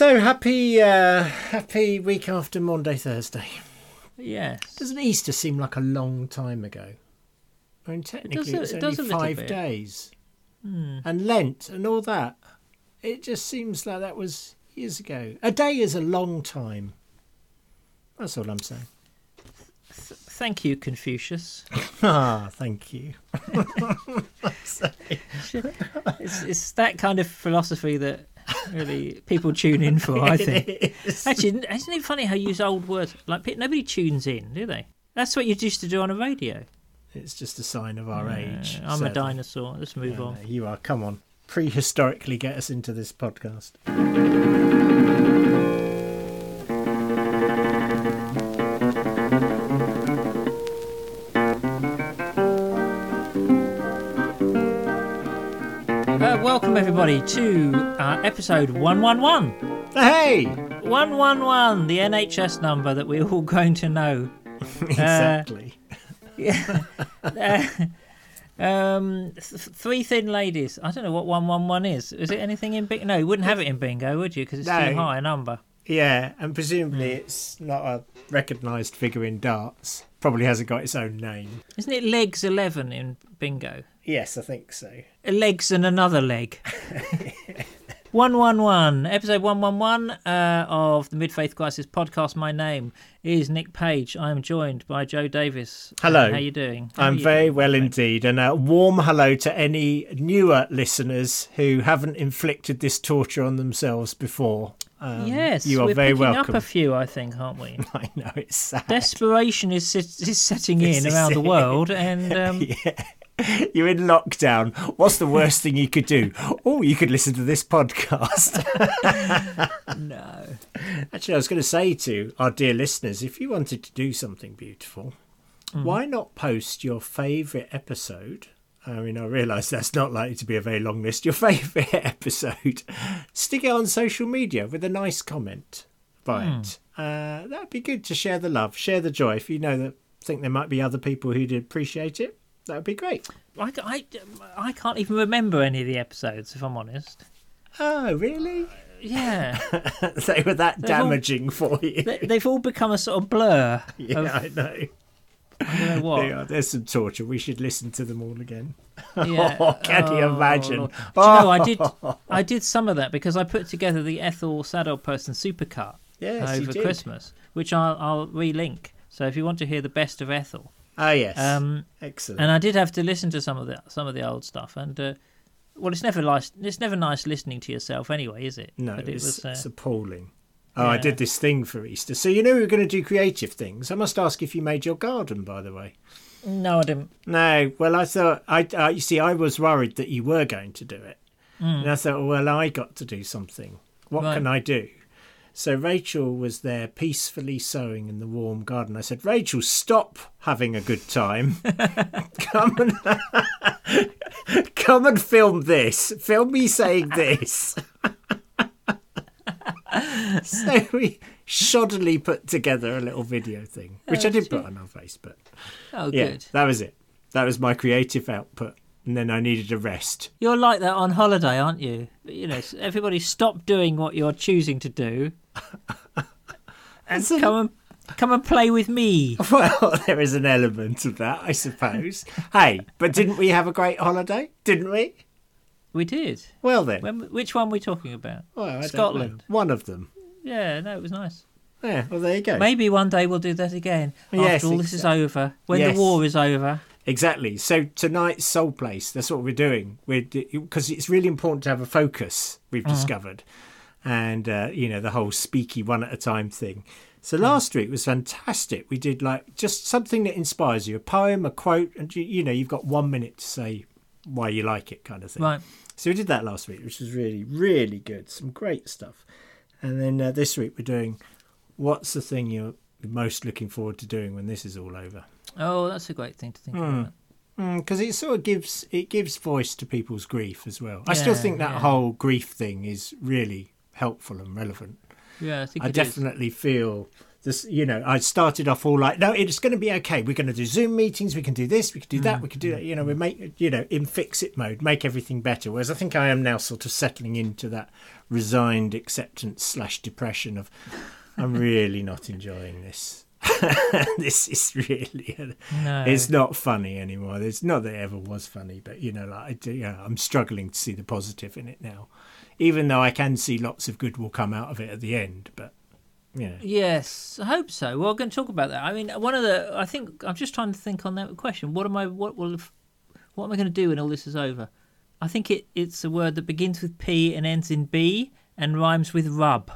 So happy, uh, happy week after Monday, Thursday. Yes. Doesn't Easter seem like a long time ago? I mean, technically, does it's it only five days, Hmm. and Lent and all that. It just seems like that was years ago. A day is a long time. That's all I'm saying. Thank you, Confucius. Ah, thank you. It's, it's that kind of philosophy that really people tune in for, I think. Is. Actually, isn't it funny how you use old words? Like, nobody tunes in, do they? That's what you used to do on a radio. It's just a sign of our age. Uh, I'm a dinosaur. Let's move Yeah, on. you are. Come on. Prehistorically, get us into this podcast. Everybody, to uh, episode 111. Hey! 111, the NHS number that we're all going to know. exactly. Uh, um, th- three thin ladies. I don't know what 111 is. Is it anything in bingo? No, you wouldn't have it in bingo, would you? Because it's No. too high a number. yeah, and presumably it's not a recognised figure in darts. Probably hasn't got its own name. Isn't it legs 11 in bingo? Yes, I think so. legs and another leg. 111, episode 111 uh, of the Mid Faith Crisis podcast. My name is Nick Page. I am joined by Joe Davis. Hello. How are you doing? How I'm you very doing? well indeed, and a warm hello to any newer listeners who haven't inflicted this torture on themselves before. Um, Yes, you are we're very picking welcome. up a few, I think, aren't we? I know it's sad. Desperation is, is setting in around the world, and um, yeah. You're in lockdown. What's the worst thing you could do? Oh, you could listen to this podcast. no. Actually, I was going to say to our dear listeners if you wanted to do something beautiful, Mm. why not post your favourite episode? I mean, I realise that's not likely to be a very long list. Your favourite episode, stick it on social media with a nice comment by Hmm. it. Uh, that'd be good to share the love, share the joy. If you know that, think there might be other people who'd appreciate it, that would be great. I, I, I can't even remember any of the episodes, if I'm honest. Oh, really? Uh, yeah. they were that They've all- damaging for you. they, they've all become a sort of blur. yeah, of, I know. I don't know what. Are. There's some torture. We should listen to them all again. Yeah. Oh, can you Oh, imagine? Lord. Do you know, I did I did some of that because I put together the Ethel Saddle Person supercut Yes, over. Christmas, which I'll, I'll relink. So if you want to hear the best of Ethel, Ah, yes. um, Excellent. and I did have to listen to some of the some of the old stuff, and uh, well, it's never nice. It's never nice listening to yourself anyway, is it? no, but it it's, was. Uh, it's appalling. Oh, I did this thing for Easter. So you know we were going to do creative things. I must ask if you made your garden, by the way. no, I didn't. No. Well, I thought I. Uh, you see, I was worried that you were going to do it, and I thought, well, I got to do something. What. Right. can I do? So Rachel was there peacefully sewing in the warm garden. I said, Rachel, stop having a good time. come and come and film this. Film me saying this. so we shoddily put together a little video thing, which I did put on our Facebook. Oh, Yeah, good. that was it. That was my creative output. And then I needed a rest. You're like that on holiday, aren't you? You know, everybody stop doing what you're choosing to do and So- come and come and play with me. Well, there is an element of that, I suppose. hey, but didn't we have a great holiday? Didn't we? We did. Well then, When, which one are we talking about? well, I don't know. Scotland. One of them. Yeah, no, it was nice. Yeah. Well, there you go. Maybe one day we'll do that again. Yes, after all this is over, when Yes. the war is over. Exactly. So tonight's Soul Place, that's what we're doing. We're because it's really important to have a focus. We've discovered, and uh, you know the whole speaky one at a time thing. So last week was fantastic. We did like just something that inspires you, a poem, a quote, and you, you know you've got one minute to say why you like it, kind of thing. Right. So we did that last week, which was really, really good. Some great stuff. And then uh, this week we're doing what's the thing you're most looking forward to doing when this is all over? Oh, that's a great thing to think hmm. about. Hmm, because it sort of gives it gives voice to people's grief as well. I still think that yeah. whole grief thing is really helpful and relevant. Yeah, I think I it is. definitely feel this, you know, I started off all like, no, it's going to be okay. We're going to do Zoom meetings. We can do this. We can do that. Hmm, we can do that. You know, we make, you know, in fix it mode, make everything better. Whereas I think I am now sort of settling into that resigned acceptance slash depression of, I'm really not enjoying this. this is really, No. it's not funny anymore. It's not that it ever was funny, but you know, like I do, yeah, I'm struggling to see the positive in it now. Even though I can see lots of good will come out of it at the end, but you know, Yes, I hope so. Well, we're going to talk about that. I mean, one of the I think I'm just trying to think on that question. What am I? What will? What am I going to do when all this is over? I think it it's a word that begins with P and ends in B and rhymes with rub.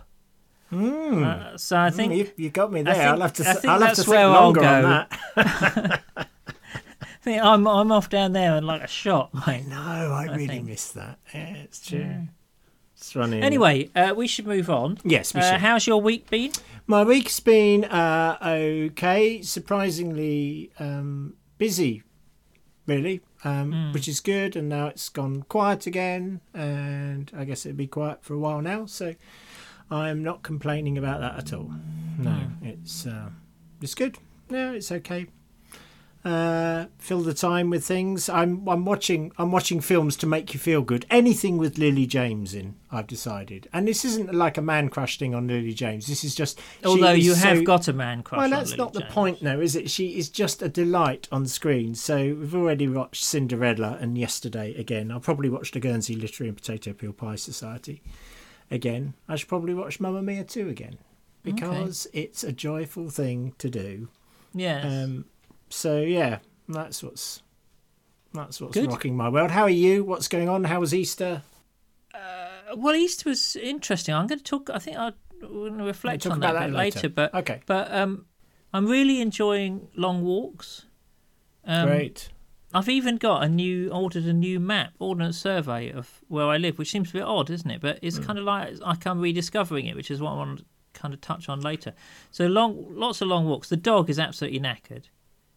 Uh, so I think Hmm. you, you got me there. think- I'll have to. I think I'll have to where I'll go. that. I think I'm I'm off down there and like a shot, mate. No, I, really think. missed that. Yeah, it's true. It's running. Anyway, uh, we should move on. Yes, we Uh, should. how's your week been? My week's been uh, okay, surprisingly um, busy, really, um, Hmm. which is good. And now it's gone quiet again, and I guess it'll be quiet for a while now. So I'm not complaining about that at all. No, it's uh, it's good. No, it's okay. Uh, fill the time with things. I'm I'm watching I'm watching films to make you feel good. Anything with Lily James in, I've decided. And this isn't like a man crush thing on Lily James. This is just Although you have so- got a man crush. well, that's not the point, though, is it? She is just a delight on screen. So we've already watched Cinderella and yesterday again. I'll probably watch the Guernsey Literary and Potato Peel Pie Society again. I should probably watch Mamma Mia 2 again because it's a joyful thing to do. Yes. Um, so yeah, that's what's that's what's Good. rocking my world. How are you? What's going on? How was Easter? well, Easter was interesting. I'm going to talk. I think I'll we're going to reflect on that, about a bit that later. later. But Okay. but um, I'm really enjoying long walks. Um, Great. I've even got a new ordered a new map, ordnance survey of where I live, which seems a bit odd, isn't it? But it's kind of like like I'm rediscovering it, which is what I want to kind of touch on later. So long, lots of long walks. The dog is absolutely knackered.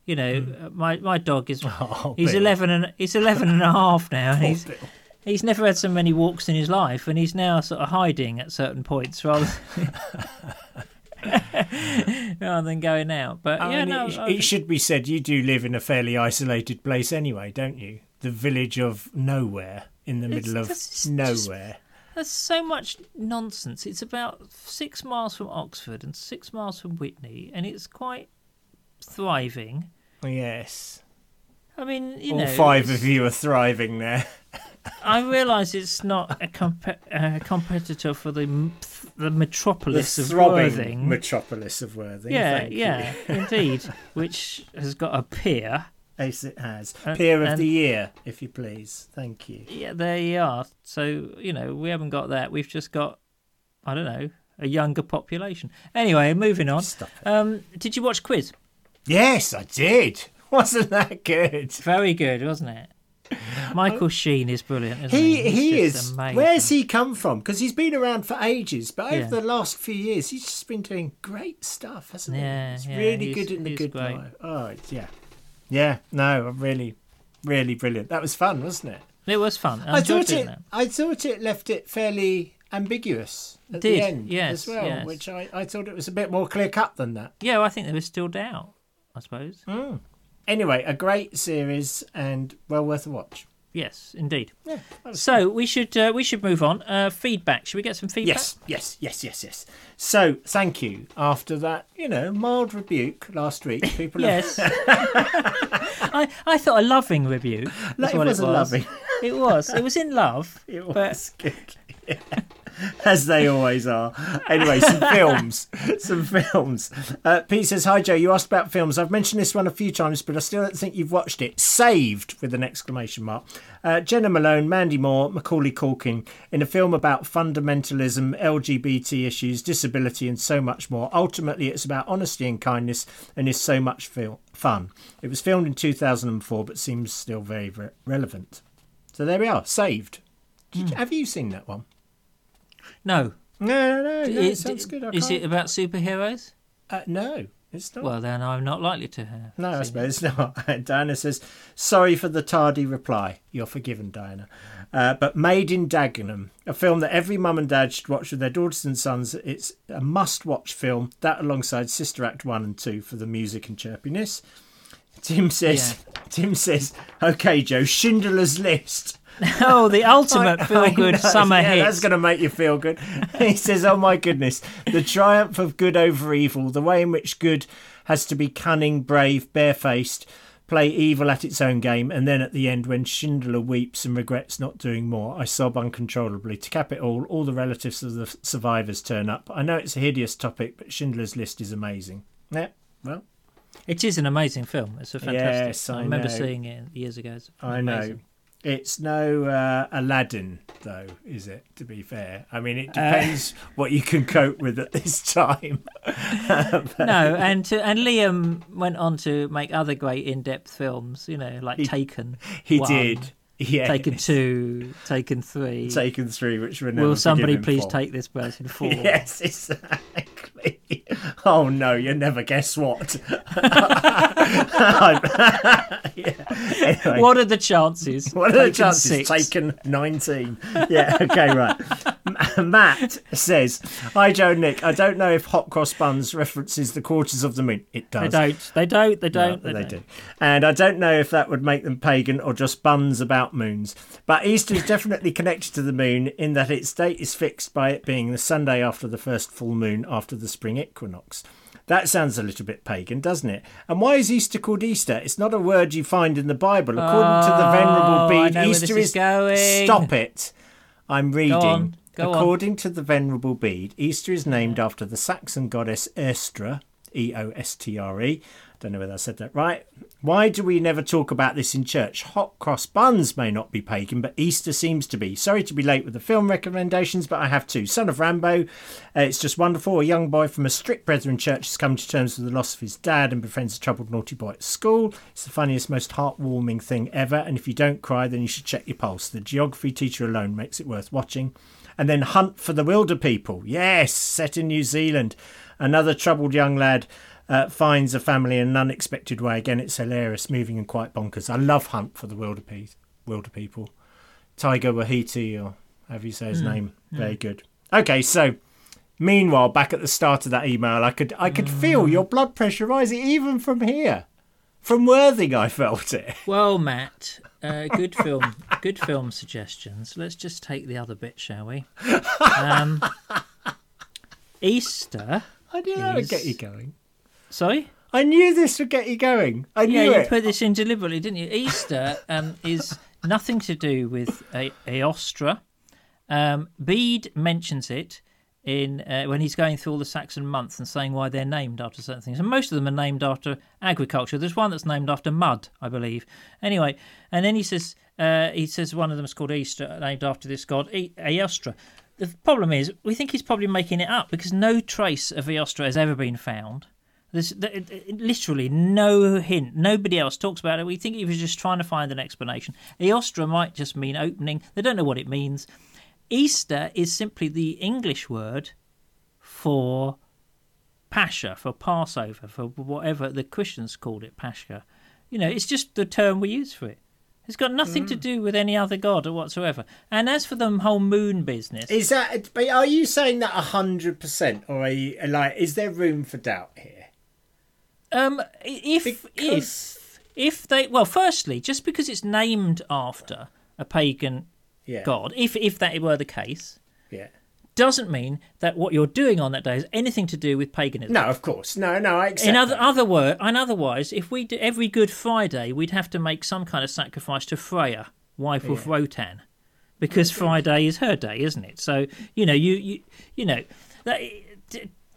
You know, uh, my my dog is. Oh, he's Bill. eleven and he's eleven and a half now, and he's Bill. he's never had so many walks in his life, and he's now sort of hiding at certain points rather rather than going out. But I yeah, mean, no, it, I- it should be said you do live in a fairly isolated place anyway, don't you? The village of nowhere in the It's middle of just- just- nowhere. There's so much nonsense. It's about six miles from Oxford and six miles from Witney, and it's quite thriving. Yes. I mean, you All know, five of you are thriving there. I realise it's not a comp- uh, competitor for the the The metropolis of throbbing Worthing. metropolis of Worthing. yeah, thank you. yeah, indeed. Which has got a pier. Yes, it has. And- Peer of and- the year, if you please. Thank you. Yeah, there you are. So you know, we haven't got that. We've just got, I don't know, a younger population. Anyway, moving on. Um, did you watch Quiz? Yes, I did. Wasn't that good? Very good, wasn't it? Michael Sheen is brilliant, isn't he? He he is. Amazing. Where's he come from? Because he's been around for ages, but over Yeah. the last few years, he's just been doing great stuff, hasn't Yeah, he? He's yeah, really he's- good in the good great. life. Oh, yeah, yeah. No, really, really brilliant. That was fun, wasn't it? It was fun. I, I thought it. that. I thought it left it fairly ambiguous at Did, the end yes, as well, yes. which I, I thought it was a bit more clear cut than that. Yeah, well, I think there was still doubt. I suppose. Mm. Anyway, a great series and well worth a watch. Yes, indeed. Yeah. So we should uh, we should move on. Uh, feedback. Should we get some feedback? Yes, yes, yes, yes, yes. So, thank you. After that, you know, mild rebuke last week, people have Yes. I, I thought a loving rebuke. That's it was it a was. loving. It was. It was in love. It but was good. As they always are. Anyway, some films. Some films. Uh, Pete says, Hi Joe, you asked about films. I've mentioned this one a few times, but I still don't think you've watched it. Saved with an exclamation mark. Uh, Jena Malone, Mandy Moore, Macaulay Culkin in a film about fundamentalism, LGBT issues, disability, and so much more. Ultimately, it's about honesty and kindness and is so much feel- fun. It was filmed in 2004, but seems still very, very relevant. So there we are, saved. Did you- have you seen that one? No. No, no, no. no it Is- sounds good. I Is can't- it about superheroes? Uh, no, It's not. Well, then I'm not likely to have. no, I suppose suppose not. Diana says, "Sorry for the tardy reply. You're forgiven, Diana." Uh, but Made in Dagenham, a film that every mum and dad should watch with their daughters and sons. It's a must-watch film. That alongside Sister Act one and two for the music and chirpiness. Tim says, "Tim says, okay, Joe, Schindler's List." Oh, the ultimate feel good summer yeah, hit. That's going to make you feel good. he says, "Oh my goodness, the triumph of good over evil, the way in which good has to be cunning, brave, barefaced, play evil at its own game, and then at the end, when Schindler weeps and regrets not doing more, I sob uncontrollably. To cap it all, all the relatives of the survivors turn up. I know it's a hideous topic, but Schindler's List is amazing. Yeah, well, It is an amazing film. It's a fantastic. Yes, I remember know. seeing it years ago. I know." It's no uh, Aladdin, though, is it? To be fair, I mean, it depends what you can cope with at this time. no, and to, and Liam went on to make other great in-depth films. You know, like He- Taken. He one, did, yeah. Taken two. Taken three. Taken three, which we're never Will somebody please for. take this person for? Yes, exactly. Oh no, you never guess what. yeah. Anyway. What are the chances? What are the chances? six. Taken 19. Yeah, okay, right. Matt says, Hi, Joe and Nick. I don't know if Hot Cross Buns references the quarters of the moon. It does. They don't. They don't. They don't. they, don't. do. And I don't know if that would make them pagan or just buns about moons. But Easter is definitely connected to the moon in that its date is fixed by it being the Sunday after the first full moon after the spring equinox. That sounds a little bit pagan, doesn't it? And why is Easter called Easter? It's not a word you find in the Bible. According to the Oh, Venerable Bede, Easter this is going. Stop it. I'm reading. on, go on. According to the Venerable Bede, Easter is named after the Saxon goddess Eostre, E O S T R E. Don't know whether I said that right. Why do we never talk about this in church? Hot cross buns may not be pagan, but Easter seems to be. Sorry to be late with the film recommendations, but I have two. Son of Rambow, uh, it's just wonderful. A young boy from a strict Brethren church has come to terms with the loss of his dad and befriends a troubled naughty boy at school. It's the funniest, most heartwarming thing ever. And if you don't cry, then you should check your pulse. The geography teacher alone makes it worth watching. And then Hunt for the Wilder People. Yes, set in New Zealand. Another troubled young lad uh, finds a family in an unexpected way. Again, it's hilarious, moving and quite bonkers. I love Hunt for the Wilder, Pe- Wilder People. Tiger Wahiti, or however you say his name. Very good. Okay, so meanwhile, back at the start of that email, I could I could feel your blood pressure rising even from here. From Worthing, I felt it. Well, Matt, uh, good film, good film suggestions. Let's just take the other bit, shall we? Um, Easter. I knew that would get you going. Sorry. I knew this would get you going. I Yeah, you it. put this in deliberately, didn't you? Easter um, is nothing to do with a- Aostra. Um, Bede mentions it in uh, when he's going through all the Saxon months and saying why they're named after certain things. And most of them are named after agriculture. There's one that's named after mud, I believe. Anyway, and then he says uh, he says one of them is called Easter, named after this god E- Aostra. The problem is, we think he's probably making it up because no trace of Aostra has ever been found. There's th- it- it- literally no hint. Nobody else talks about it. We think he was just trying to find an explanation. Eostra might just mean opening. They don't know what it means. Easter is simply the English word for Pascha, for Passover, for whatever the Christians called it, Pascha. You know, it's just the term we use for it. It's got nothing to do with any other god or whatsoever. And as for the whole moon business, Is that? But are you saying that hundred percent, or are you like? Is there room for doubt here? Um, if Because- if if they well, firstly, just because it's named after a pagan Yeah. god, if if that were the case, Yeah. Doesn't mean that what you're doing on that day has anything to do with paganism. No, of course. No, no. I accept. In other that. other word, and otherwise, if we do every Good Friday, we'd have to make some kind of sacrifice to Freya, wife of Wotan, because Friday is her day, isn't it? So you know, you you you know, that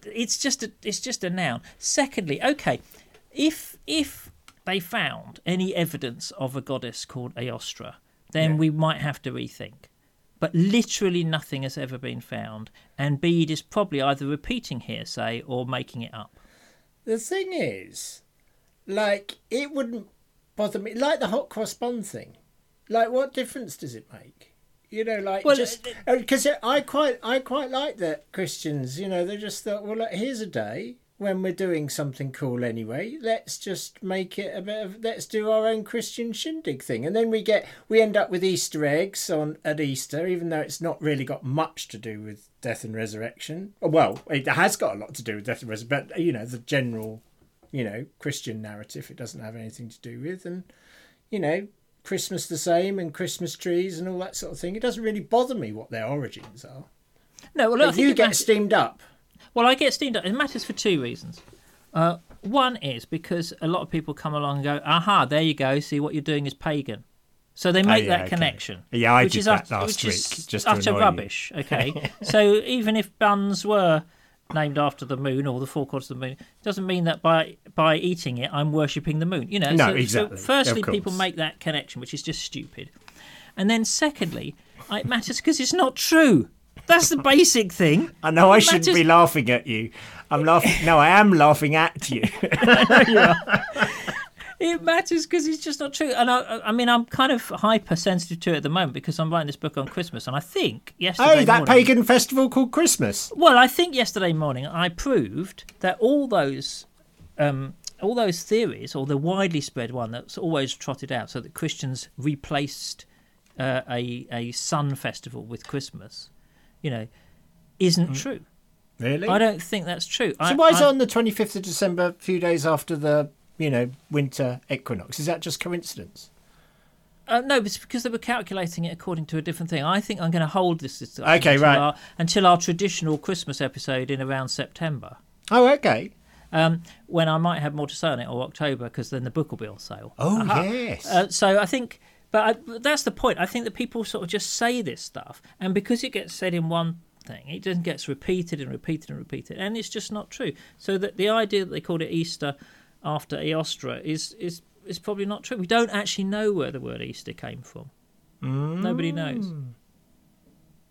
it's just a it's just a noun. Secondly, okay, if if they found any evidence of a goddess called Aostra, then Yeah. we might have to rethink. But literally nothing has ever been found, and Bede is probably either repeating hearsay or making it up. The thing is, like, it wouldn't bother me. Like the hot cross bun thing. Like, what difference does it make? You know, like Well, just because uh, I quite, I quite like that Christians. You know, they just thought, well, look, here's a day when we're doing something cool anyway, let's just make it a bit of let's do our own Christian shindig thing, and then we get we end up with Easter eggs on at Easter, even though it's not really got much to do with death and resurrection. Well, it has got a lot to do with death and resurrection, but you know the general, you know, Christian narrative it doesn't have anything to do with, and you know. Christmas the same and Christmas trees and all that sort of thing. It doesn't really bother me what their origins are. No, well, If you get steamed up, Well, I get steamed up. It matters for two reasons. Uh, one is because a lot of people come along and go, "Aha, there you go. See what you're doing is pagan." So they make Oh, yeah, that okay. connection. Yeah, I which did is that utter, last which week, is just utter annoy you. rubbish. Okay, so even if buns were named after the moon or the four quarters of the moon, it doesn't mean that by by eating it I'm worshipping the moon. You know. No, so, exactly. So firstly, people make that connection, which is just stupid, and then secondly, it matters because it's not true. That's the basic thing. I know I shouldn't be laughing at you. I'm laughing. No, I am laughing at you. It matters because it's just not true. And I, I mean, I'm kind of hypersensitive to it at the moment because I'm writing this book on Christmas, and I think yesterday oh, that morning, pagan festival called Christmas. Well, I think yesterday morning I proved that all those, um, all those theories, or the widely spread one that's always trotted out, so that Christians replaced uh, a a sun festival with Christmas, you know, isn't true. Really? I don't think that's true. so I, why is I- it on the 25th of December, a few days after the, you know, winter equinox? Is that just coincidence? Uh, no, it's because they were calculating it according to a different thing. I think I'm going to hold this discussion Okay, until right. Our, until our traditional Christmas episode in around September, Oh, okay. um, when I might have more to say on it, or October, because then the book will be on sale. Oh, yes. Uh, so I think, but I, that's the point. I think that people sort of just say this stuff, and because it gets said in one thing, it then gets repeated and repeated and repeated, and it's just not true. So that the idea that they called it Easter after Eostra is is is probably not true. We don't actually know where the word Easter came from. Nobody knows. Mm.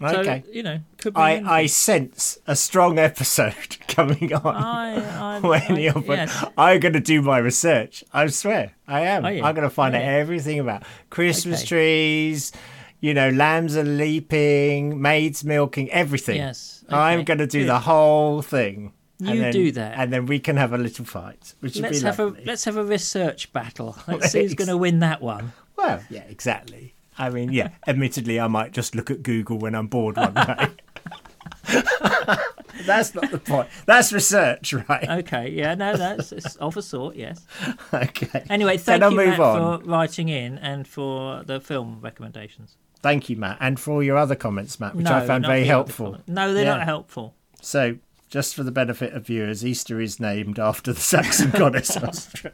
So, okay. you know, could be I, anything. I sense a strong episode coming on. I, I, when I- you're, yes. I'm going to do my research. I swear, I am. I'm going to find Oh, out yeah. everything about Christmas Okay. trees. You know, lambs are leaping, maids milking, everything. Yes, I'm going to do good. the whole thing. and You then- do that. and then we can have a little fight, which Let's be have a let's have a research battle. Let's see who's going to win that one. Well, yeah, exactly. I mean, yeah. admittedly, I might just look at Google when I'm bored one day. That's not the point. That's research, right? Okay, yeah, no, that's it's of a sort, yes. Okay. Anyway, thank you, Matt, on. for writing in and for the film recommendations. Thank you, Matt, and for all your other comments, Matt, which no, I found very helpful. No, they're Yeah. not helpful. So, just for the benefit of viewers, Easter is named after the Saxon goddess Astra.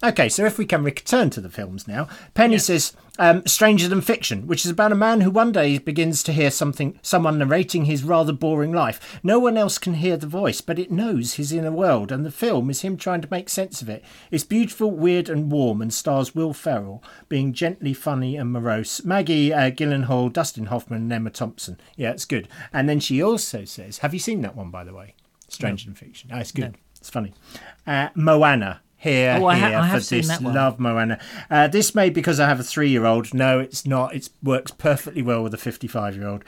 Okay, so if we can return to the films now, Penny says um, "Stranger Than Fiction," which is about a man who one day begins to hear something, someone narrating his rather boring life. No one else can hear the voice, but it knows his inner world, and the film is him trying to make sense of it. It's beautiful, weird, and warm, and stars Will Ferrell being gently funny and morose. Maggie uh, Gyllenhaal, Dustin Hoffman, and Emma Thompson. Yeah, it's good. And then she also says, "Have you seen that one, by the way? Stranger Than Fiction. Oh, it's good. It's funny." Uh, Moana. Here, Oh, I ha- here I for this. Love Moana. Uh, this may because I have a three-year-old. No, it's not. It works perfectly well with a fifty-five-year-old.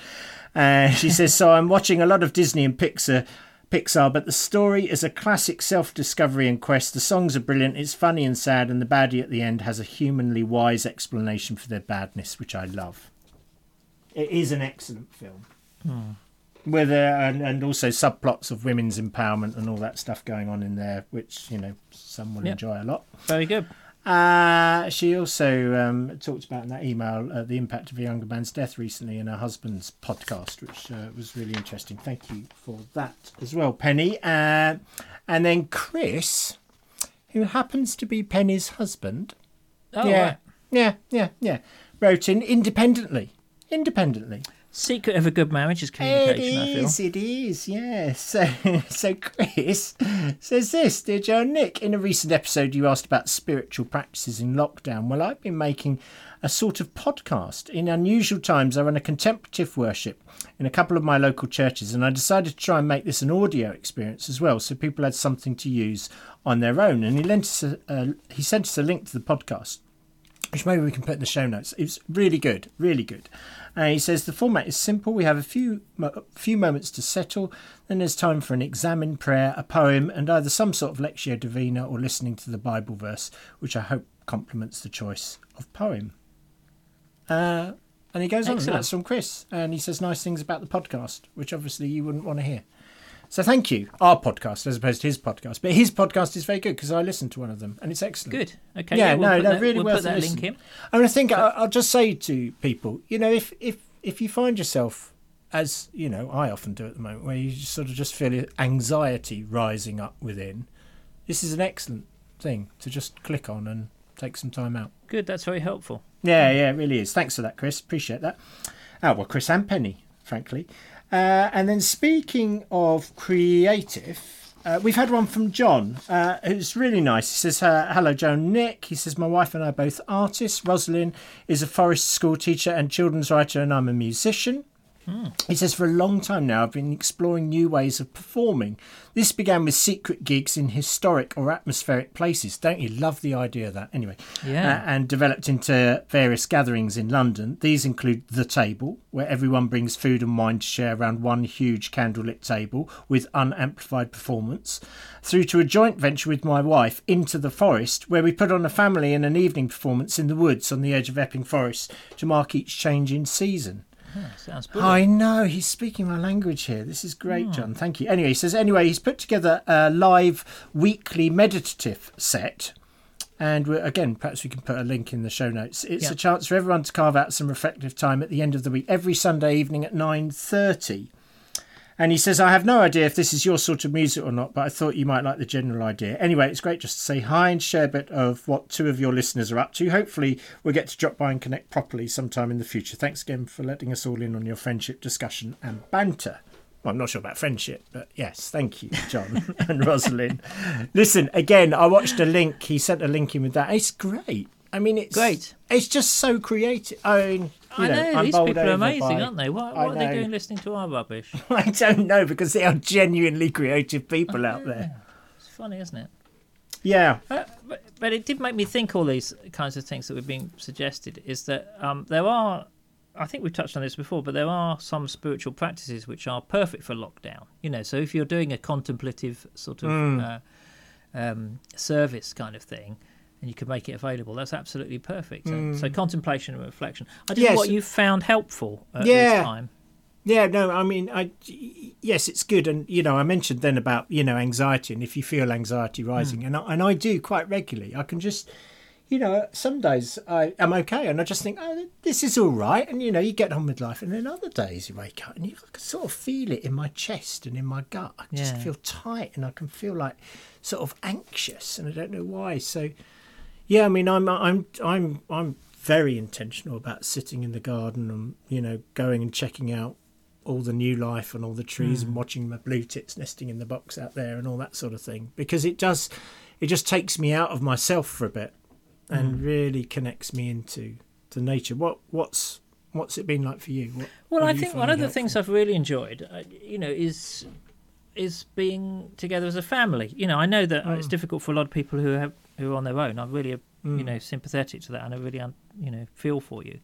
Uh, she says, "So I'm watching a lot of Disney and Pixar." Pixar, but the story is a classic self-discovery and quest. The songs are brilliant. It's funny and sad, and the baddie at the end has a humanly wise explanation for their badness, which I love. It is an excellent film. With uh, and, and also subplots of women's empowerment and all that stuff going on in there, which you know some will Yep. enjoy a lot. Very good. Uh, she also um, talked about in that email uh, the impact of a younger man's death recently in her husband's podcast, which uh, was really interesting. Thank you for that as well, Penny. Uh, and then Chris, who happens to be Penny's husband, Oh, yeah, right. yeah, yeah, yeah, wrote in independently. Independently. Secret of a good marriage is It communication, I feel. is, it is, yes. So, so Chris says this Dear Joe Nick, in a recent episode you asked about spiritual practices in lockdown. Well, I've been making a sort of podcast. In unusual times, I run a contemplative worship in a couple of my local churches, and I decided to try and make this an audio experience as well, so people had something to use on their own. And he, lent us a, he sent us a link to the podcast. which maybe we can put in the show notes. It's really good, really good. Uh, he says the format is simple. We have a few mo- few moments to settle. Then there's time for an examen prayer, a poem, and either some sort of lectio divina or listening to the Bible verse, which I hope complements the choice of poem. Uh, and he goes on. Excellent. That's from Chris, and he says nice things about the podcast, which obviously you wouldn't want to hear. So thank you, our podcast as opposed to his podcast. But his podcast is very good because I listened to one of them, and it's excellent. Good. Okay. Yeah, we'll no, no, that, really we'll worth put that link in. I mean, I think I, I'll just say to people, you know, if if if you find yourself, as you know, I often do at the moment, where you just sort of just feel anxiety rising up within, this is an excellent thing to just click on and take some time out. Good. That's very helpful. Yeah, yeah, it really is. Thanks for that, Chris. Appreciate that. Oh, well, Chris and Penny, frankly. Uh, and then speaking of creative, uh, we've had one from John, uh, who's really nice. He says, Hello, Joan Nick. He says, My wife and I are both artists. Rosalind is a forest school teacher and children's writer, and I'm a musician. He says, For a long time now, I've been exploring new ways of performing. This began with secret gigs in historic or atmospheric places. Don't you love the idea of that? Anyway, Yeah. uh, and developed into various gatherings in London. These include The Table, where everyone brings food and wine to share around one huge candlelit table with unamplified performance, through to a joint venture with my wife, Into the Forest, where we put on a family and an evening performance in the woods on the edge of Epping Forest to mark each change in season. Sounds brilliant. I know he's speaking my language here. This is great, hmm. John. Thank you. Anyway, he says anyway he's put together a live weekly meditative set, and we're, again perhaps we can put a link in the show notes. It's Yeah. a chance for everyone to carve out some reflective time at the end of the week every Sunday evening at nine thirty. And he says, I have no idea if this is your sort of music or not, but I thought you might like the general idea. Anyway, it's great just to say hi and share a bit of what two of your listeners are up to. Hopefully, we'll get to drop by and connect properly sometime in the future. Thanks again for letting us all in on your friendship discussion and banter. Well, I'm not sure about friendship, but yes, thank you, John and Rosalind. Listen, again, I watched a link. He sent a link in with that. It's great. I mean, it's Great. It's just so creative. I mean, I know, I'm these people are amazing, by- aren't they? What, are they doing listening to our rubbish? I don't know because they are genuinely creative people out there. It's funny, isn't it? Yeah. Uh, but, but it did make me think all these kinds of things that were being suggested is that um, there are, I think we've touched on this before, but there are some spiritual practices which are perfect for lockdown. You know, so if you're doing a contemplative sort of uh, um, service kind of thing, and you can make it available, that's absolutely perfect. So- So mm. contemplation and reflection. I don't Yes. know what you found helpful at Yeah. this time. Yeah, no, I mean, I yes, it's good, and you know, I mentioned then about you know anxiety, and if you feel anxiety hmm. rising, and I, and I do quite regularly. I can just, you know, some days I am okay, and I just think, oh, this is all right, and you know, you get on with life, and then other days you wake up and you can sort of feel it in my chest and in my gut. I just Yeah. feel tight, and I can feel like sort of anxious, and I don't know why. So, yeah, I mean, I'm I'm I'm I'm very intentional about sitting in the garden and you know going and checking out all the new life and all the trees and watching my blue tits nesting in the box out there and all that sort of thing because it does it just takes me out of myself for a bit and really connects me into to nature what what's what's it been like for you what, Well, I you think one of the helpful? things I've really enjoyed, uh, you know, is is being together as a family. You know, I know that Mm. it's difficult for a lot of people who have who are on their own. I'm really, uh, you know, sympathetic to that, and I really, un- you know, feel for you.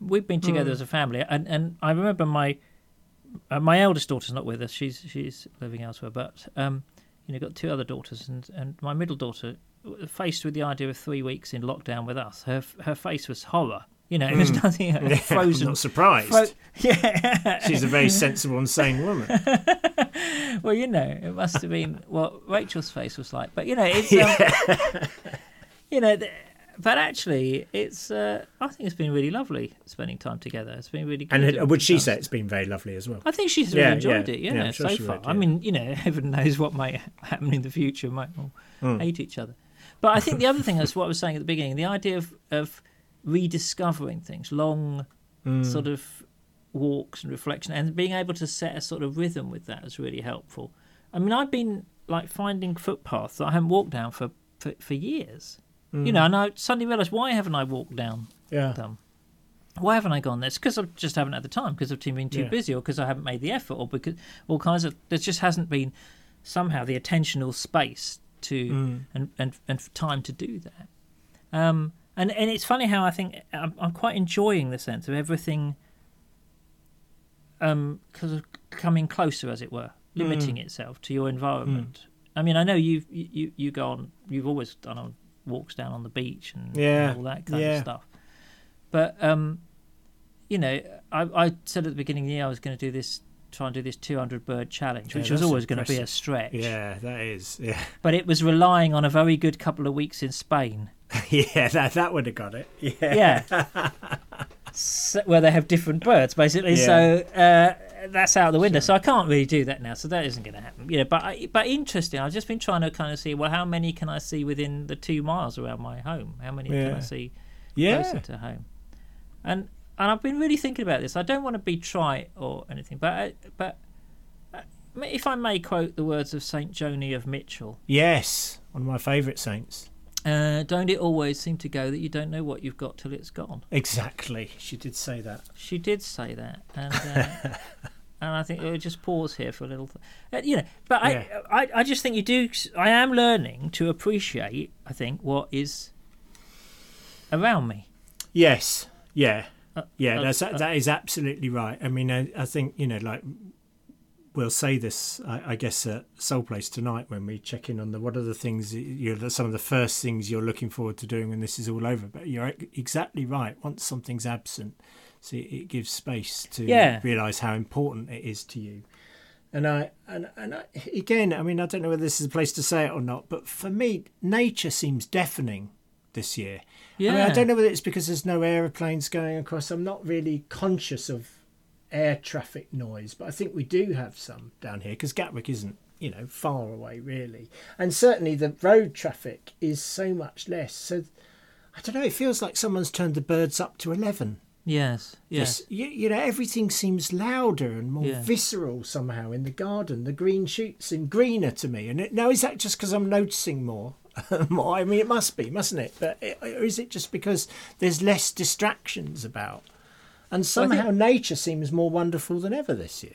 We've been together Mm. as a family, and and I remember my uh, my eldest daughter's not with us; she's she's living elsewhere. But um, you know, got two other daughters, and and my middle daughter, faced with the idea of three weeks in lockdown with us, her her face was horror. You know, it was nothing Mm. Yeah, frozen. I'm not surprised Fro- yeah. she's a very sensible and sane woman well, you know, it must have been what Rachel's face was like. But you know, it's um, you know, th- but actually, it's uh, I think it's been really lovely spending time together. It's been really good. and would she times. say it's been very lovely as well I think she's Yeah, really enjoyed yeah, it. Yeah, yeah, sure so far. would, I mean, you know, heaven knows what might happen in the future. Might all Hmm. hate each other. But I think the other thing is what I was saying at the beginning: the idea of of rediscovering things, long Hmm. sort of walks and reflection, and being able to set a sort of rhythm with that is really helpful. I mean, I've been like finding footpaths that I haven't walked down for for, for years. You know, and I suddenly realised why haven't I walked down yeah them? Why haven't I gone there? It's because I just haven't had the time, because I've been too Yeah. busy, or because I haven't made the effort, or because all kinds of. There just hasn't been somehow the attentional space to Mm. and, and and time to do that. Um, and and it's funny how I think I'm, I'm quite enjoying the sense of everything, um, because coming closer, as it were, limiting itself to your environment. I mean, I know you've you you go on, you've always done on walks down on the beach and, Yeah, and all that kind yeah. of stuff, but um, you know, I I said at the beginning of the year I was going to do this. Try and do this 200 bird challenge, Yeah, which was always going to be a stretch. Yeah, that is. Yeah, But it was relying on a very good couple of weeks in Spain yeah, that that would have got it. Yeah, yeah. So, where they have different birds basically. Yeah. so uh, that's out of the window. So i can't really do that now. So that isn't going to happen. You know but I, but interesting i've just been trying to kind of see well how many can i see within the two miles around my home? How many can i see yeah, closer to home? And and i've been really thinking about this. I don't want to be trite or anything but I, but uh, if i may quote the words of saint joni of mitchell. Yes. One of my favourite saints. Uh, don't it always seem to go that you don't know what you've got till it's gone Exactly. She did say that. She did say that, and uh, and I think we'll just pause here for a little. Uh, you know, but I, Yeah. I I just think you do. I am learning to appreciate. I think what is around me. Yes. Yeah. Uh, Yeah. uh, That's uh, that is absolutely right. I mean, I, I think you know, like we'll say this, I, I guess, at Soul Place tonight when we check in on the what are the things you're some of the first things you're looking forward to doing when this is all over. But you're exactly right. Once something's absent, see, it gives space to Yeah. realise how important it is to you. And I and and I, again, I mean, I don't know whether this is a place to say it or not, but for me, nature seems deafening this year. Yeah, I mean, I don't know whether it's because there's no aeroplanes going across. I'm not really conscious of air traffic noise, but I think we do have some down here because Gatwick isn't, you know, far away really, and certainly the road traffic is so much less. So I don't know. It feels like someone's turned the birds up to eleven. Yes, yes. This- you, you know, everything seems louder and more Yeah. visceral somehow in the garden. The green shoots seem greener to me. And it, now, is that just because I'm noticing more? more? I mean, it must be, mustn't it? But it, or is it just because there's less distractions about? And I think- somehow nature seems more wonderful than ever this year.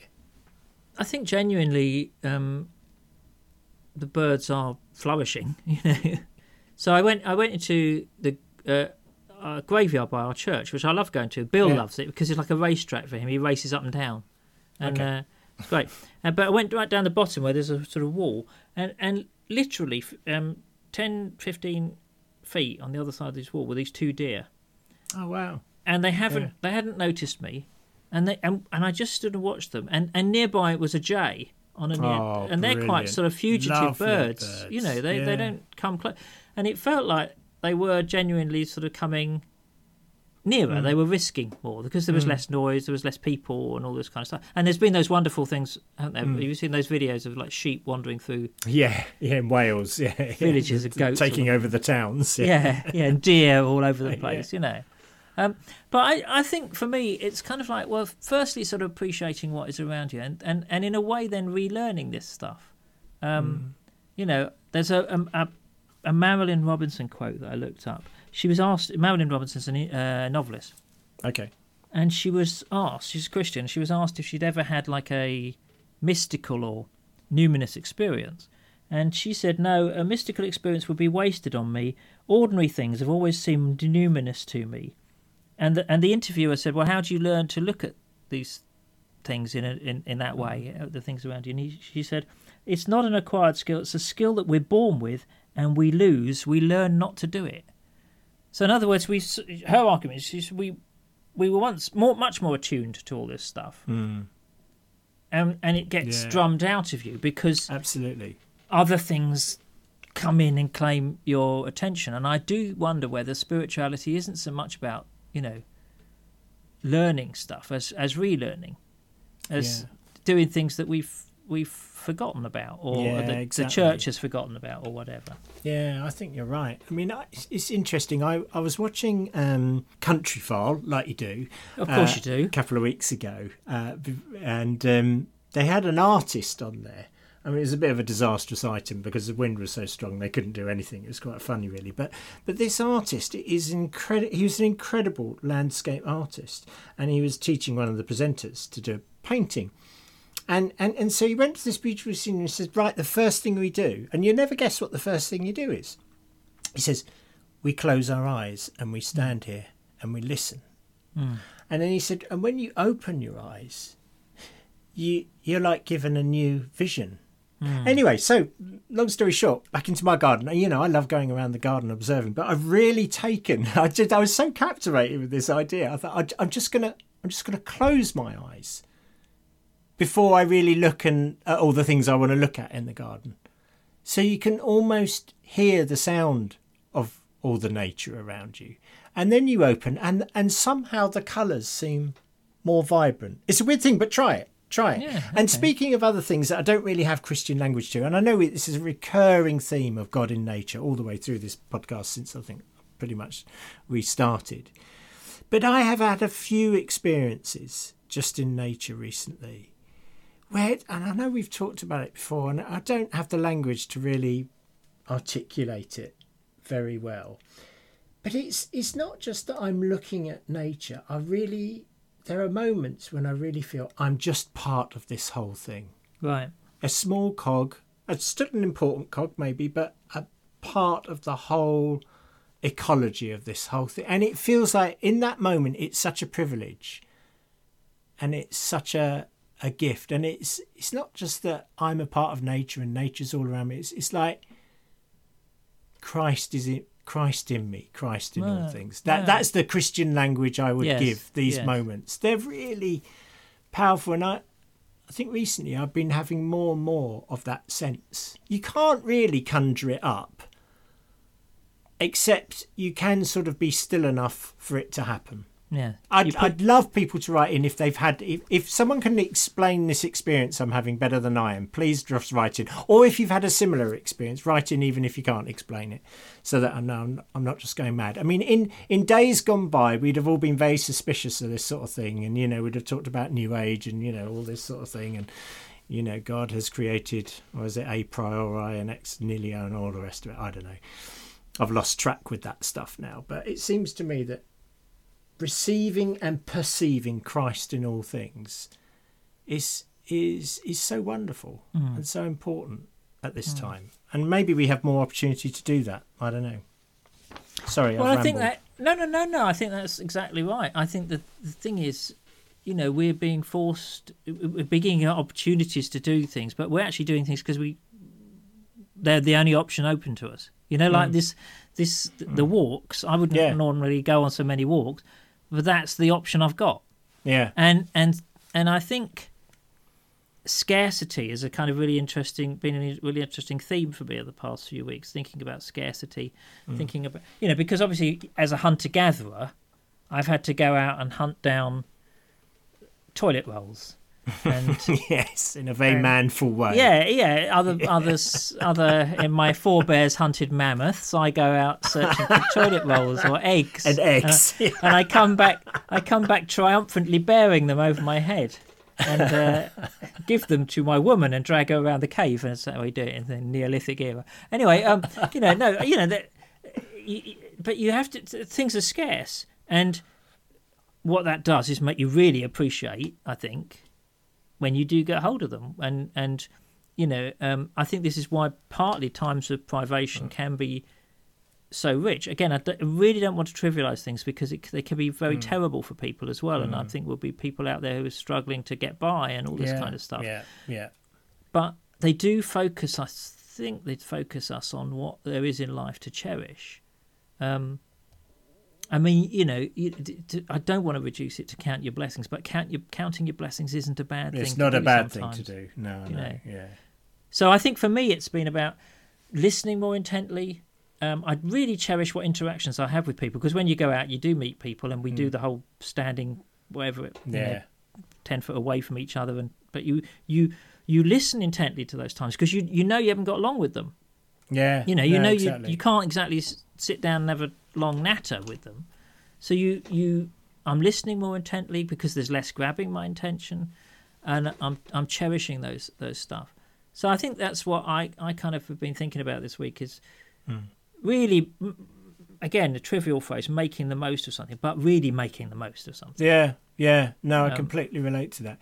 I think genuinely um, the birds are flourishing. You know, so I went I went into the uh, uh, graveyard by our church, which I love going to. Bill Yeah. loves it because it's like a racetrack for him. He races up and down, and Okay. uh, it's great. Uh, but I went right down the bottom where there's a sort of wall, and and literally um, 10, 15 feet on the other side of this wall were these two deer Oh, wow. And they haven't Yeah. they hadn't noticed me and they and, and I just stood and watched them and and nearby was a jay on a near, Oh, and they're quite sort of fugitive Lovely birds. you know they birds, they don't come close and it felt like they were genuinely sort of coming nearer Mm. they were risking more because there was less noise there was less people and all this kind of stuff and there's been those wonderful things haven't there Mm. have you seen those videos of like sheep wandering through Yeah, yeah, in Wales, yeah, yeah. Villages of goats taking over the towns. Yeah, yeah, yeah, and deer all over the Yeah. place, you know. Um, but I, I think for me, it's kind of like, well, firstly, sort of appreciating what is around you, and, and, and in a way, then relearning this stuff. Um, You know, there's a, a, a, a Marilynne Robinson quote that I looked up. She was asked, Marilynne Robinson's a uh, novelist, Okay. and she was asked, she's a Christian, she was asked if she'd ever had like a mystical or numinous experience. And she said, No, a mystical experience would be wasted on me. Ordinary things have always seemed numinous to me. And the, and the interviewer said, Well, how do you learn to look at these things in, a, in, in that way, uh, the things around you? And he, she said, It's not an acquired skill, it's a skill that we're born with and we lose. We learn not to do it. So, in other words, we her argument is we we were once more much more attuned to all this stuff, Mm, and and it gets Yeah. drummed out of you because absolutely. other things come in and claim your attention. And I do wonder whether spirituality isn't so much about you know learning stuff as as relearning, as Yeah. doing things that we've we've forgotten about or Yeah, the exactly. church has forgotten about or whatever. Yeah, I think you're right. I mean, I- it's, interesting. I, I was watching um, Countryfile, like you do, Of course uh, you do. a couple of weeks ago, uh, and um, they had an artist on there. I mean, it was a bit of a disastrous item because the wind was so strong they couldn't do anything. It was quite funny, really. But but this artist is incredible. He was an incredible landscape artist, and he was teaching one of the presenters to do a painting. And, and and so he went to this beautiful scene and he says, Right, the first thing we do, and you never guess what the first thing you do is. He says, we close our eyes and we stand here and we listen. Mm. And then he said, and when you open your eyes, you you're like given a new vision. Mm. Anyway, so long story short, back into my garden. You know, I love going around the garden observing, but I've really taken. I just I was so captivated with this idea. I thought I, I'm just gonna I'm just gonna close my eyes before I really look and at all the things I want to look at in the garden. So you can almost hear the sound of all the nature around you. And then you open and and somehow the colours seem more vibrant. It's a weird thing, but try it. Try it. Yeah, And speaking of other things that I don't really have Christian language to, and I know this is a recurring theme of God in nature all the way through this podcast since I think pretty much we started. But I have had a few experiences just in nature recently where, and I know we've talked about it before, and I don't have the language to really articulate it very well. But it's it's not just that I'm looking at nature. I really there are moments when I really feel I'm just part of this whole thing. Right. A small cog, it's still an important cog maybe, but a part of the whole ecology of this whole thing. And it feels like in that moment it's such a privilege and it's such a a gift and it's it's not just that I'm a part of nature and nature's all around me. It's it's like Christ is in Christ in me, Christ in all things. That right. that's the Christian language I would Yes, give these yes. moments. They're really powerful and I I think recently I've been having more and more of that sense. You can't really conjure it up, except you can sort of be still enough for it to happen. Yeah. I'd, put- I'd love people to write in if they've had if, if someone can explain this experience I'm having better than I am. Please just write in, or if you've had a similar experience, write in even if you can't explain it, so that I know I'm, I'm not just going mad. I mean, in in days gone by, we'd have all been very suspicious of this sort of thing, and you know, we'd have talked about New Age and you know all this sort of thing, and you know, God has created, or is it a priori and ex nihilo and all the rest of it? I don't know. I've lost track with that stuff now, but it seems to me that receiving and perceiving Christ in all things is is is so wonderful Mm. and so important at this time. And maybe we have more opportunity to do that. I don't know. Sorry, Well, I've I think that no, no, no, no. I think that's exactly right. I think that the thing is, you know, we're being forced, we're beginning opportunities to do things, but we're actually doing things because we they're the only option open to us. You know, like Mm. this, this the walks. I wouldn't Yeah. normally go on so many walks, but that's the option I've got. yeah, and and and I think scarcity is a kind of really interesting, been a really interesting theme for me over the past few weeks. Thinking about scarcity, mm. thinking about you know because obviously as a hunter gatherer, I've had to go out and hunt down toilet rolls. And yes, in a very Um, manful way. yeah, yeah. Other others, other in my forebears hunted mammoths. I go out searching for toilet rolls or eggs, and eggs. and I come back. I come back triumphantly bearing them over my head, and uh, give them to my woman and drag her around the cave. And that's how we do it in the Neolithic era. Anyway, um, you know, no, you know that. But you have to. Things are scarce, and what that does is make you really appreciate. I think when you do get hold of them, and and you know, um, I think this is why partly times of privation can be so rich. Again, I, really don't want to trivialize things because it, they can be very terrible for people as well. And I think there'll be people out there who are struggling to get by and all this yeah, kind of stuff. Yeah, yeah, But they do focus. I think they focus us on what there is in life to cherish. Um, I mean, you know, you, I don't want to reduce it to count your blessings, but count your counting your blessings isn't a bad thing. It's not a bad sometimes. thing to do. No, you no, know. yeah. So I think for me, it's been about listening more intently. Um, I really cherish what interactions I have with people because when you go out, you do meet people, and we do the whole standing whatever, you know. Ten foot away from each other, and but you you you listen intently to those times because you you know you haven't got along with them. Yeah. You know you no, know exactly. you you can't exactly sit down and have a long natter with them. So you you I'm listening more intently because there's less grabbing my attention, and I'm I'm cherishing those those stuff. So I think that's what I I kind of have been thinking about this week is Hmm. really again a trivial phrase making the most of something, but really making the most of something. Yeah, yeah. No, I Um, completely relate to that.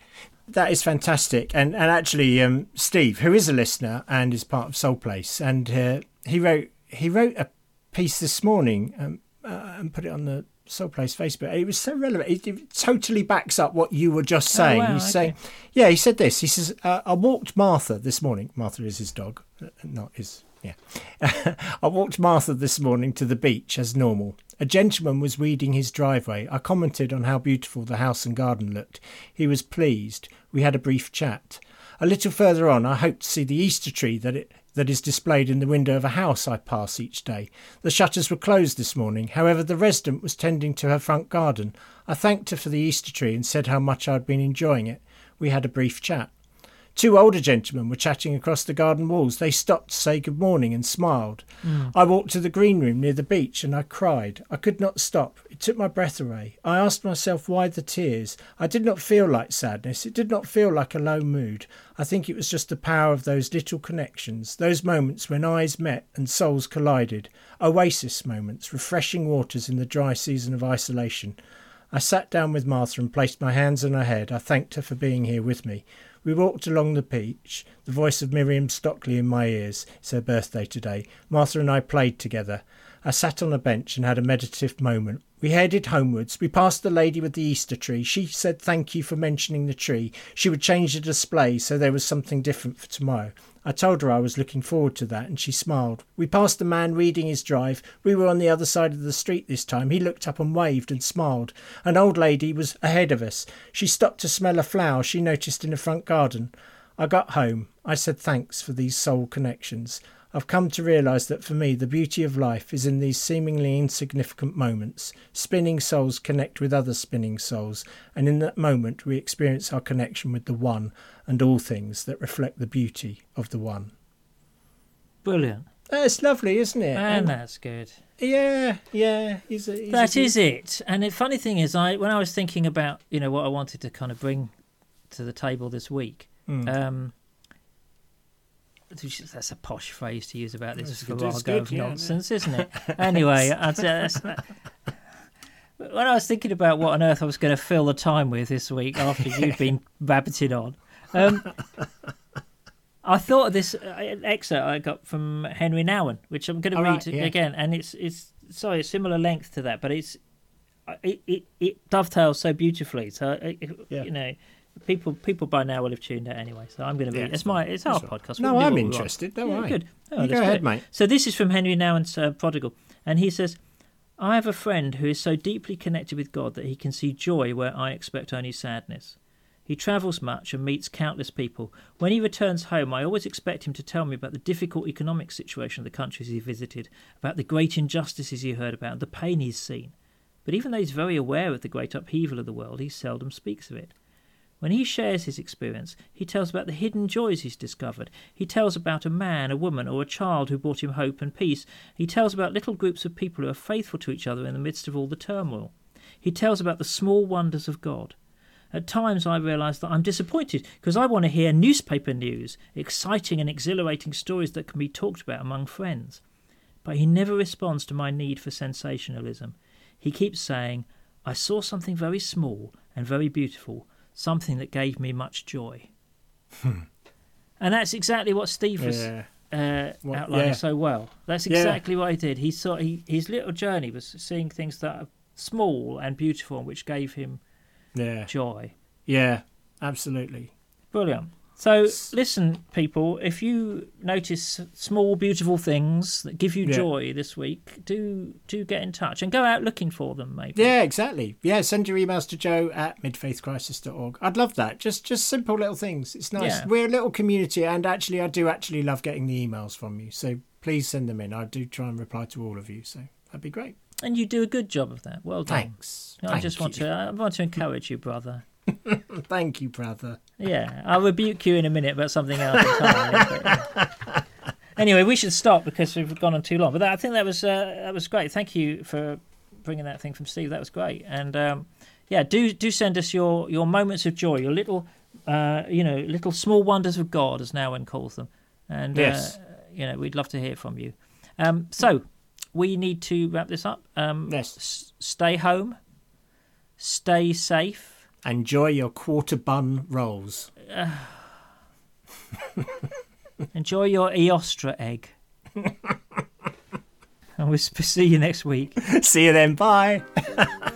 That is fantastic. And and actually, um, Steve, who is a listener and is part of Soul Place, and uh, he wrote he wrote a piece this morning um, uh, and put it on the Soul Place Facebook. It was so relevant. It, it totally backs up what you were just saying. Oh, wow, He's okay. saying, yeah, he said this. He says, uh, I walked Martha this morning. Martha is his dog, uh, not his. Yeah. I walked Martha this morning to the beach as normal. A gentleman was weeding his driveway. I commented on how beautiful the house and garden looked. He was pleased. We had a brief chat. A little further on, I hoped to see the Easter tree that it that is displayed in the window of a house I pass each day. The shutters were closed this morning. However, the resident was tending to her front garden. I thanked her for the Easter tree and said how much I had been enjoying it. We had a brief chat. Two older gentlemen were chatting across the garden walls. They stopped to say good morning and smiled. Mm. I walked to the green room near the beach and I cried. I could not stop. It took my breath away. I asked myself why the tears. I did not feel like sadness. It did not feel like a low mood. I think it was just the power of those little connections, those moments when eyes met and souls collided. Oasis moments, refreshing waters in the dry season of isolation. I sat down with Martha and placed my hands on her head. I thanked her for being here with me. We walked along the beach, the voice of Miriam Stockley in my ears. It's her birthday today. Martha and I played together. I sat on a bench and had a meditative moment. We headed homewards. We passed the lady with the Easter tree. She said thank you for mentioning the tree. She would change the display so there was something different for tomorrow. I told her I was looking forward to that, and she smiled. We passed a man reading his drive. We were on the other side of the street this time. He looked up and waved and smiled. An old lady was ahead of us. She stopped to smell a flower she noticed in the front garden. I got home. I said thanks for these soul connections. I've come to realise that for me, the beauty of life is in these seemingly insignificant moments. Spinning souls connect with other spinning souls, and in that moment, we experience our connection with the One and all things that reflect the beauty of the One. Brilliant. That's lovely, isn't it? And And- that's good. yeah, yeah. He's a, he's That is it. And the funny thing is, I when I was thinking about you know what I wanted to kind of bring to the table this week, Mm. um, that's a posh phrase to use about this good, of yeah, nonsense, isn't it? anyway, say that's, when I was thinking about what on earth I was going to fill the time with this week after you've been rabbiting on. Um, I thought of this uh, excerpt I got from Henri Nouwen, which I'm going to All read right, yeah. again, and it's it's sorry, it's similar length to that, but it's it it, it dovetails so beautifully. So it- Yeah. you know, people people by now will have tuned out anyway. So I'm going to Yeah, it's my it's our right. podcast. No, we do I'm want. interested. Don't yeah. Good. Oh, go ahead, mate. So this is from Henri Nouwen's uh, Prodigal, and he says. I have a friend who is so deeply connected with God that he can see joy where I expect only sadness. He travels much and meets countless people. When he returns home, I always expect him to tell me about the difficult economic situation of the countries he visited, about the great injustices he heard about, the pain he's seen. But even though he's very aware of the great upheaval of the world, he seldom speaks of it. When he shares his experience, he tells about the hidden joys he's discovered. He tells about a man, a woman, or a child who brought him hope and peace. He tells about little groups of people who are faithful to each other in the midst of all the turmoil. He tells about the small wonders of God. At times, I realise that I'm disappointed because I want to hear newspaper news, exciting and exhilarating stories that can be talked about among friends. But he never responds to my need for sensationalism. He keeps saying, I saw something very small and very beautiful, something that gave me much joy. and that's exactly what Steve was Yeah. uh, Well, outlining yeah. so well. That's Yeah. exactly what he did. He saw he, his little journey was seeing things that are small and beautiful, and which gave him Yeah. joy. Yeah. Absolutely. Brilliant. So, listen, people, if you notice small, beautiful things that give you Yeah. joy this week, do do get in touch and go out looking for them. Maybe. Yeah, exactly. Yeah, send your emails to joe at midfaithcrisis.org. I'd love that. Just just simple little things. It's nice. Yeah. We're a little community, and actually, I do actually love getting the emails from you. So please send them in. I do try and reply to all of you. So that'd be great. And you do a good job of that. Well done. Thanks. I Thank just want you. to I want to encourage you, brother. Thank you, brother. Yeah, I'll rebuke you in a minute about something else. entirely, but, yeah. Anyway, we should stop because we've gone on too long. But that, I think that was uh, that was great. Thank you for bringing that thing from Steve. That was great. And um, yeah, do do send us your your moments of joy, your little uh, you know little small wonders of God, as Nouwen calls them. And Yes. uh, you know we'd love to hear from you. Um, so we need to wrap this up. Um, Yes. s- stay home. Stay safe. Enjoy your quarter bun rolls. Enjoy your Eostre egg. And we'll see you next week. See you then. Bye.